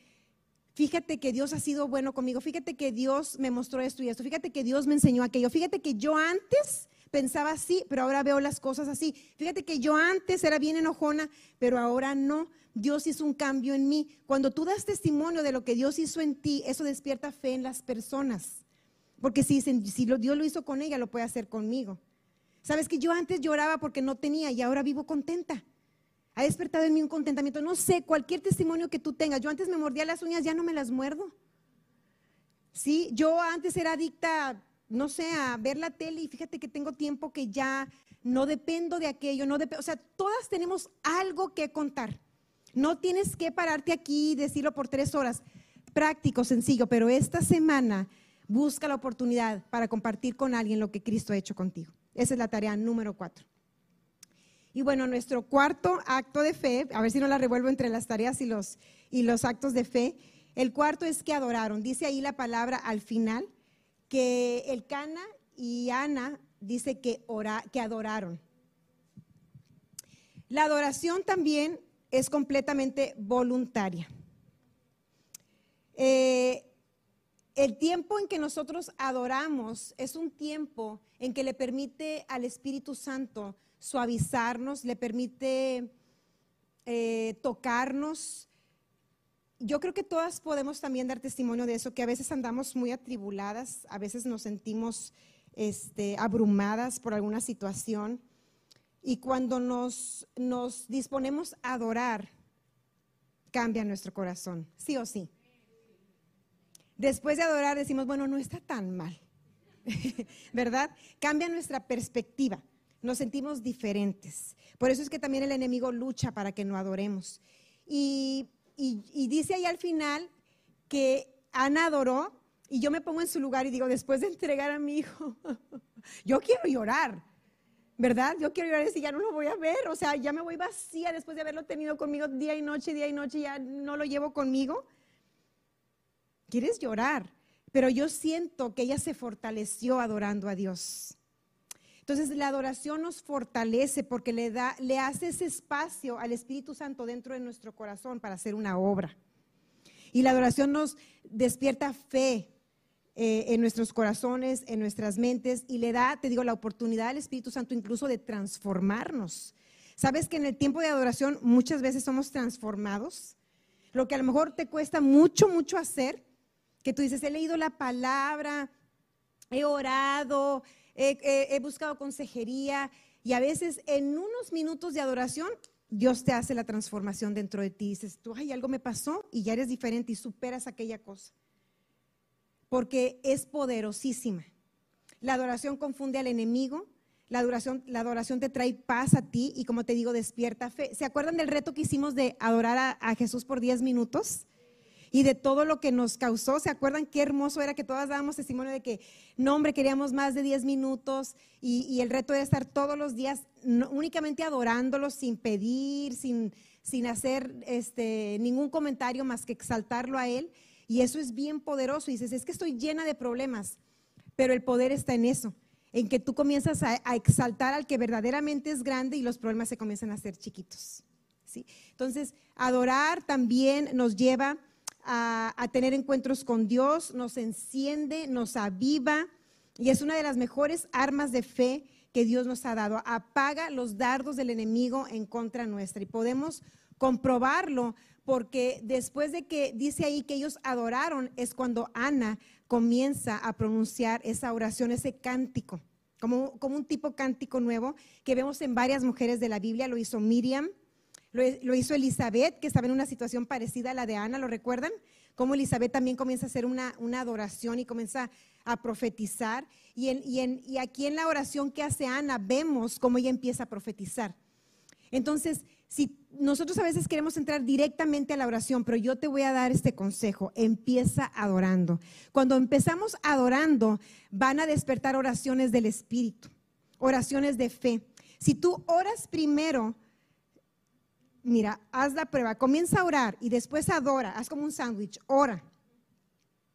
Fíjate que Dios ha sido bueno conmigo, fíjate que Dios me mostró esto y esto, fíjate que Dios me enseñó aquello, fíjate que yo antes pensaba así, pero ahora veo las cosas así, fíjate que yo antes era bien enojona, pero ahora no. Dios hizo un cambio en mí. Cuando tú das testimonio de lo que Dios hizo en ti, eso despierta fe en las personas. Porque si, si Dios lo hizo con ella, lo puede hacer conmigo. Sabes que yo antes lloraba porque no tenía y ahora vivo contenta ha despertado en mí un contentamiento. No sé, cualquier testimonio que tú tengas. Yo antes me mordía las uñas, ya no me las muerdo. Sí, yo antes era adicta, no sé, a ver la tele y fíjate que tengo tiempo que ya no dependo de aquello, no o sea, todas tenemos algo que contar. No tienes que pararte aquí y decirlo por tres horas. Práctico, sencillo, pero esta semana busca la oportunidad para compartir con alguien lo que Cristo ha hecho contigo. Esa es la tarea número cuatro. Y bueno, nuestro cuarto acto de fe, a ver si no la revuelvo entre las tareas y los, y los actos de fe, el cuarto es que adoraron. Dice ahí la palabra al final que el Cana y Ana dice que, ora, que adoraron. La adoración también es completamente voluntaria. Eh, el tiempo en que nosotros adoramos es un tiempo en que le permite al Espíritu Santo suavizarnos, le permite eh, tocarnos. Yo creo que todas podemos también dar testimonio de eso, que a veces andamos muy atribuladas, a veces nos sentimos este, abrumadas por alguna situación. Y cuando nos, nos disponemos a adorar, cambia nuestro corazón, sí o sí. Después de adorar decimos, bueno, no está tan mal, ¿verdad? Cambia nuestra perspectiva nos sentimos diferentes. Por eso es que también el enemigo lucha para que no adoremos. Y, dice ahí al final que Ana adoró y yo me pongo en su lugar y digo, después de entregar a mi hijo, yo quiero llorar, ¿verdad? Yo quiero llorar y decir, ya no lo voy a ver, o sea, ya me voy vacía después de haberlo tenido conmigo día y noche, día y noche, ya no lo llevo conmigo. Quieres llorar, pero yo siento que ella se fortaleció adorando a Dios. Entonces la adoración nos fortalece porque le da, le hace ese espacio al Espíritu Santo dentro de nuestro corazón para hacer una obra. Y la adoración nos despierta fe eh, en nuestros corazones, en nuestras mentes y le da, te digo, la oportunidad al Espíritu Santo incluso de transformarnos. ¿Sabes que en el tiempo de adoración muchas veces somos transformados? Lo que a lo mejor te cuesta mucho, mucho hacer, que tú dices, he leído la palabra, he orado, he, buscado consejería y a veces en unos minutos de adoración Dios te hace la transformación dentro de ti. Dices, tú, ay, algo me pasó y ya eres diferente y superas aquella cosa. Porque es poderosísima. La adoración confunde al enemigo. La adoración, la adoración te trae paz a ti y como te digo, despierta fe. ¿Se acuerdan del reto que hicimos de adorar a, a Jesús por 10 minutos? Y de todo lo que nos causó. ¿Se acuerdan qué hermoso era que todas dábamos testimonio de que, no hombre, queríamos más de 10 minutos y, el reto era estar todos los días únicamente adorándolo sin pedir, sin, sin hacer este, ningún comentario más que exaltarlo a Él? Y eso es bien poderoso. Y dices, es que estoy llena de problemas, pero el poder está en eso, en que tú comienzas a, a exaltar al que verdaderamente es grande y los problemas se comienzan a hacer chiquitos. ¿sí? Entonces, adorar también nos lleva a, tener encuentros con Dios, nos enciende, nos aviva y es una de las mejores armas de fe que Dios nos ha dado. Apaga los dardos del enemigo en contra nuestra y podemos comprobarlo porque después de que dice ahí que ellos adoraron es cuando Ana comienza a pronunciar esa oración, ese cántico, como, como un tipo cántico nuevo que vemos en varias mujeres de la Biblia, lo hizo Miriam, lo, hizo Elizabeth, que estaba en una situación parecida a la de Ana, ¿lo recuerdan? Cómo Elizabeth también comienza a hacer una, adoración y comienza a profetizar. Y, y aquí en la oración que hace Ana vemos cómo ella empieza a profetizar. Entonces, Si nosotros a veces queremos entrar directamente a la oración, pero yo te voy a dar este consejo, empieza adorando. Cuando empezamos adorando, van a despertar oraciones del Espíritu, oraciones de fe. Si tú oras primero, mira, haz la prueba, comienza a orar y después adora, haz como un sándwich, ora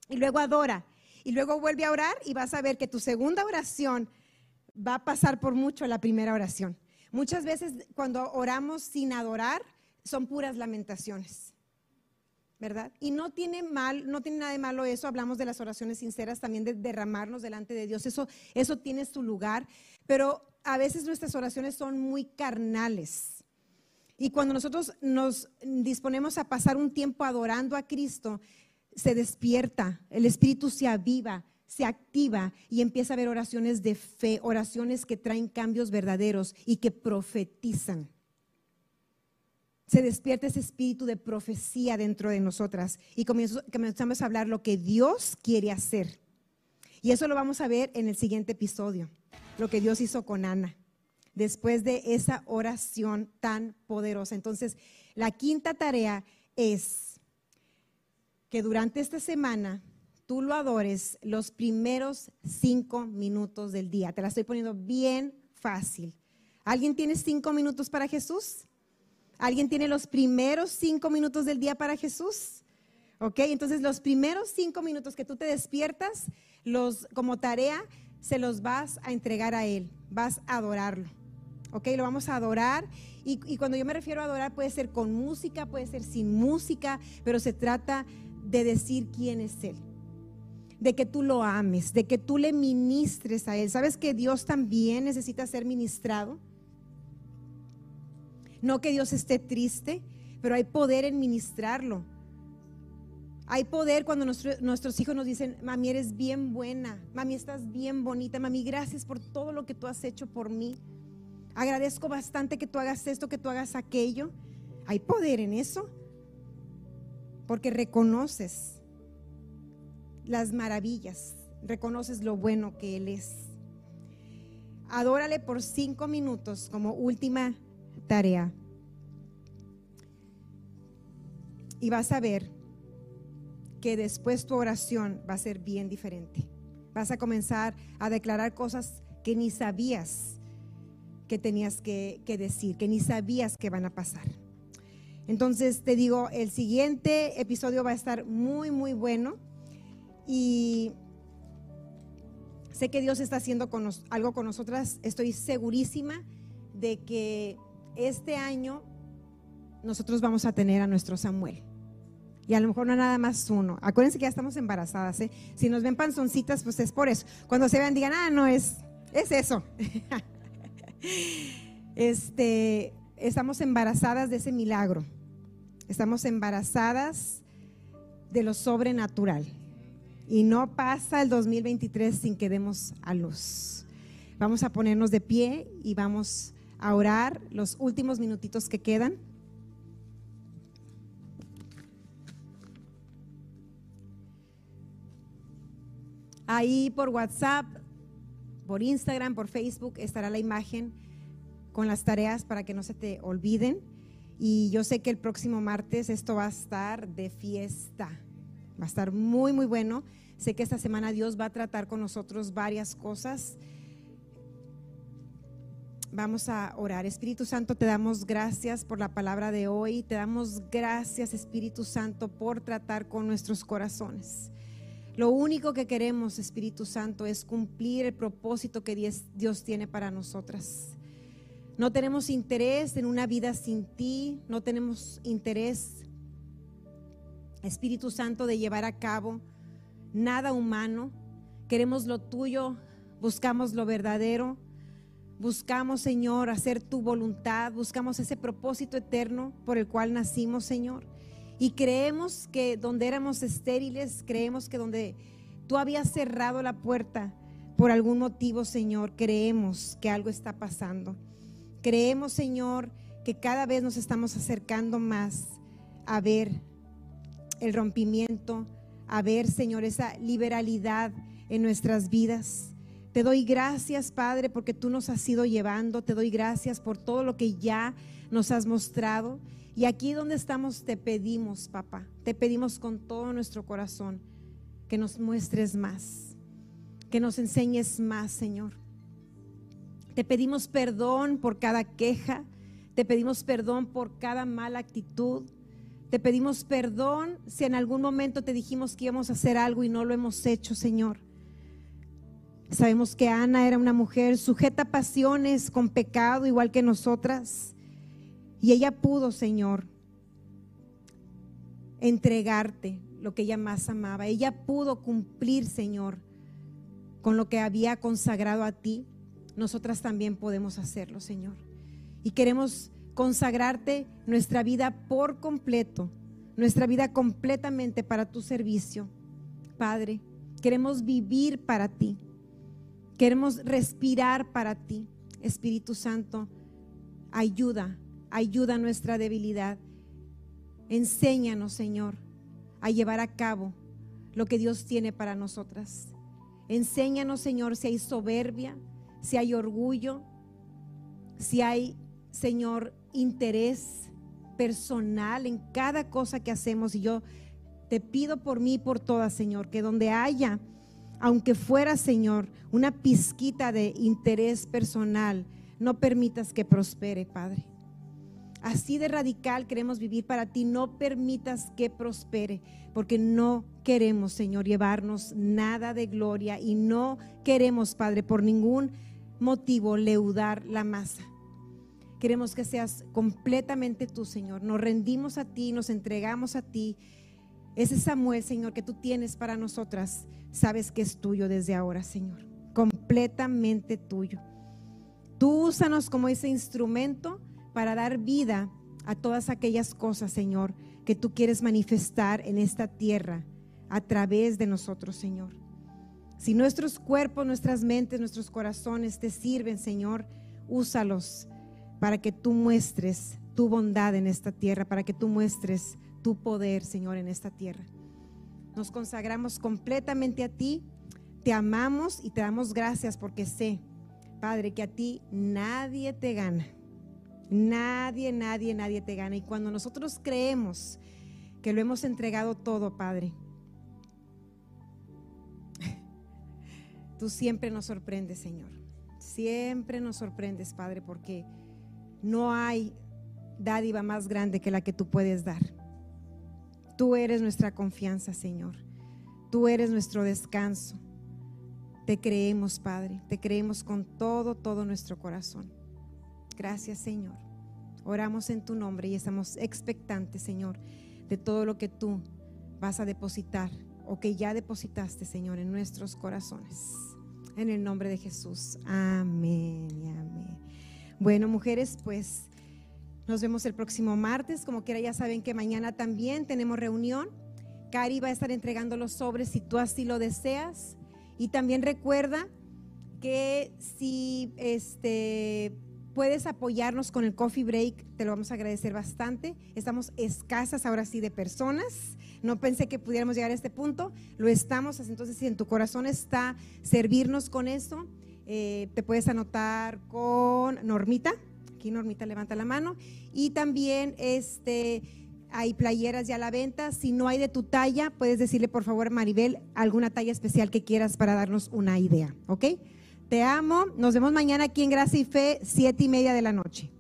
y luego adora y luego vuelve a orar y vas a ver que tu segunda oración va a pasar por mucho la primera oración. Muchas veces cuando oramos sin adorar son puras lamentaciones. ¿Verdad? Y no tiene mal, no tiene nada de malo eso, hablamos de las oraciones sinceras, también de derramarnos delante de Dios, eso, eso tiene su lugar, pero a veces nuestras oraciones son muy carnales. Y cuando nosotros nos disponemos a pasar un tiempo adorando a Cristo, se despierta, el Espíritu se aviva, se activa y empieza a haber oraciones de fe, oraciones que traen cambios verdaderos y que profetizan. Se despierta ese espíritu de profecía dentro de nosotras y comenzamos a hablar lo que Dios quiere hacer. Y eso lo vamos a ver en el siguiente episodio, lo que Dios hizo con Ana, después de esa oración tan poderosa. Entonces, la quinta tarea es que durante esta semana tú lo adores los primeros cinco minutos del día. Te la estoy poniendo bien fácil. ¿Alguien tiene cinco minutos para Jesús? ¿Alguien tiene los primeros cinco minutos del día para Jesús? ¿Ok? Entonces los primeros cinco minutos que tú te despiertas, los, como tarea, se los vas a entregar a Él. Vas a adorarlo. ¿Ok? Lo vamos a adorar. Y, cuando yo me refiero a adorar, puede ser con música, puede ser sin música, pero se trata de decir quién es Él de que tú lo ames, de que tú le ministres a Él. ¿Sabes que Dios también necesita ser ministrado? No que Dios esté triste, pero hay poder en ministrarlo. Hay poder cuando nuestros hijos nos dicen, mami, eres bien buena, mami, estás bien bonita, mami, gracias por todo lo que tú has hecho por mí. Agradezco bastante que tú hagas esto, que tú hagas aquello. Hay poder en eso, porque reconoces las maravillas, reconoces lo bueno que Él es. Adórale por cinco minutos como última tarea. Y vas a ver que después tu oración va a ser bien diferente. Vas a comenzar a declarar cosas que ni sabías que tenías que, decir, que ni sabías que van a pasar. Entonces te digo, el siguiente episodio va a estar muy, muy bueno. Y sé que Dios está haciendo algo con nosotras. Estoy segurísima de que este año nosotros vamos a tener a nuestro Samuel. Y a lo mejor no nada más uno. Acuérdense que ya estamos embarazadas. ¿eh? Si nos ven panzoncitas, pues es por eso. Cuando se vean, digan, ah, no, es, es eso. este, estamos embarazadas de ese milagro. Estamos embarazadas de lo sobrenatural. Y no pasa el 2023 sin que demos a luz. Vamos a ponernos de pie y vamos a orar los últimos minutitos que quedan. Ahí por WhatsApp, por Instagram, por Facebook estará la imagen con las tareas para que no se te olviden. Y yo sé que el próximo martes esto va a estar de fiesta. Va a estar muy, muy bueno. Sé que esta semana Dios va a tratar con nosotros varias cosas. Vamos a orar. Espíritu Santo, te damos gracias por la palabra de hoy. Te damos gracias, Espíritu Santo, por tratar con nuestros corazones. Lo único que queremos, Espíritu Santo, es cumplir el propósito que Dios tiene para nosotras. No tenemos interés en una vida sin ti, no tenemos interés Espíritu Santo, de llevar a cabo nada humano. Queremos lo tuyo, buscamos lo verdadero. Buscamos, Señor, hacer tu voluntad, buscamos ese propósito eterno por el cual nacimos, Señor. Y creemos que donde éramos estériles, creemos que donde tú habías cerrado la puerta por algún motivo, Señor, creemos que algo está pasando. Creemos, Señor, que cada vez nos estamos acercando más a ver el rompimiento, a ver, Señor, esa liberalidad en nuestras vidas. Te doy gracias, Padre, porque tú nos has ido llevando. Te doy gracias por todo lo que ya nos has mostrado. Y aquí donde estamos te pedimos, papá, te pedimos con todo nuestro corazón que nos muestres más, que nos enseñes más, Señor. Te pedimos perdón por cada queja, te pedimos perdón por cada mala actitud. Te pedimos perdón si en algún momento te dijimos que íbamos a hacer algo y no lo hemos hecho, Señor. Sabemos que Ana era una mujer sujeta a pasiones, con pecado, igual que nosotras. Y ella pudo, Señor, entregarte lo que ella más amaba. Ella pudo cumplir, Señor, con lo que había consagrado a ti. Nosotras también podemos hacerlo, Señor. Y queremos consagrarte nuestra vida por completo, nuestra vida completamente para tu servicio. Padre, queremos vivir para ti. Queremos respirar para ti. Espíritu Santo, ayuda, ayuda a nuestra debilidad. Enséñanos, Señor, a llevar a cabo lo que Dios tiene para nosotras. Enséñanos, Señor, si hay soberbia, si hay orgullo, si hay, Señor, interés personal en cada cosa que hacemos. Y yo te pido por mí y por todas, Señor, que donde haya aunque fuera, Señor, una pizquita de interés personal, no permitas que prospere, Padre. Así de radical queremos vivir para ti. No permitas que prospere, porque no queremos, Señor, llevarnos nada de gloria y no queremos, Padre, por ningún motivo leudar la masa. Queremos que seas completamente tú, Señor. Nos rendimos a ti, nos entregamos a ti. Ese Samuel, Señor, que tú tienes para nosotras sabes que es tuyo desde ahora, Señor. Completamente tuyo. Tú úsanos como ese instrumento para dar vida a todas aquellas cosas, Señor, que tú quieres manifestar en esta tierra a través de nosotros, Señor. Si nuestros cuerpos, nuestras mentes, nuestros corazones te sirven, Señor, úsalos para que tú muestres tu bondad en esta tierra, para que tú muestres tu poder, Señor, en esta tierra. Nos consagramos completamente a ti, te amamos y te damos gracias porque sé, Padre, que a ti nadie te gana. Nadie, nadie, nadie te gana. Y cuando nosotros creemos que lo hemos entregado todo, Padre, tú siempre nos sorprendes, Señor. Siempre nos sorprendes, Padre, porque no hay dádiva más grande que la que tú puedes dar. Tú eres nuestra confianza, Señor. Tú eres nuestro descanso. Te creemos, Padre. Te creemos con todo, todo nuestro corazón. Gracias, Señor. Oramos en tu nombre y estamos expectantes, Señor, de todo lo que tú vas a depositar o que ya depositaste, Señor, en nuestros corazones. En el nombre de Jesús. Amén amén. Bueno, mujeres, pues nos vemos el próximo martes. Como quiera, ya saben que mañana también tenemos reunión. Cari va a estar entregando los sobres si tú así lo deseas. Y también recuerda que si este, puedes apoyarnos con el coffee break, te lo vamos a agradecer bastante. Estamos escasas ahora sí de personas. No pensé que pudiéramos llegar a este punto. Lo estamos. Entonces, si en tu corazón está servirnos con eso, eh, te puedes anotar con Normita Aquí Normita levanta la mano. Y también este, hay playeras ya a la venta. Si no hay de tu talla, puedes decirle por favor Maribel alguna talla especial que quieras para darnos una idea. ¿Ok? Te amo. Nos vemos mañana aquí en Gracia y Fe, siete y media de la noche.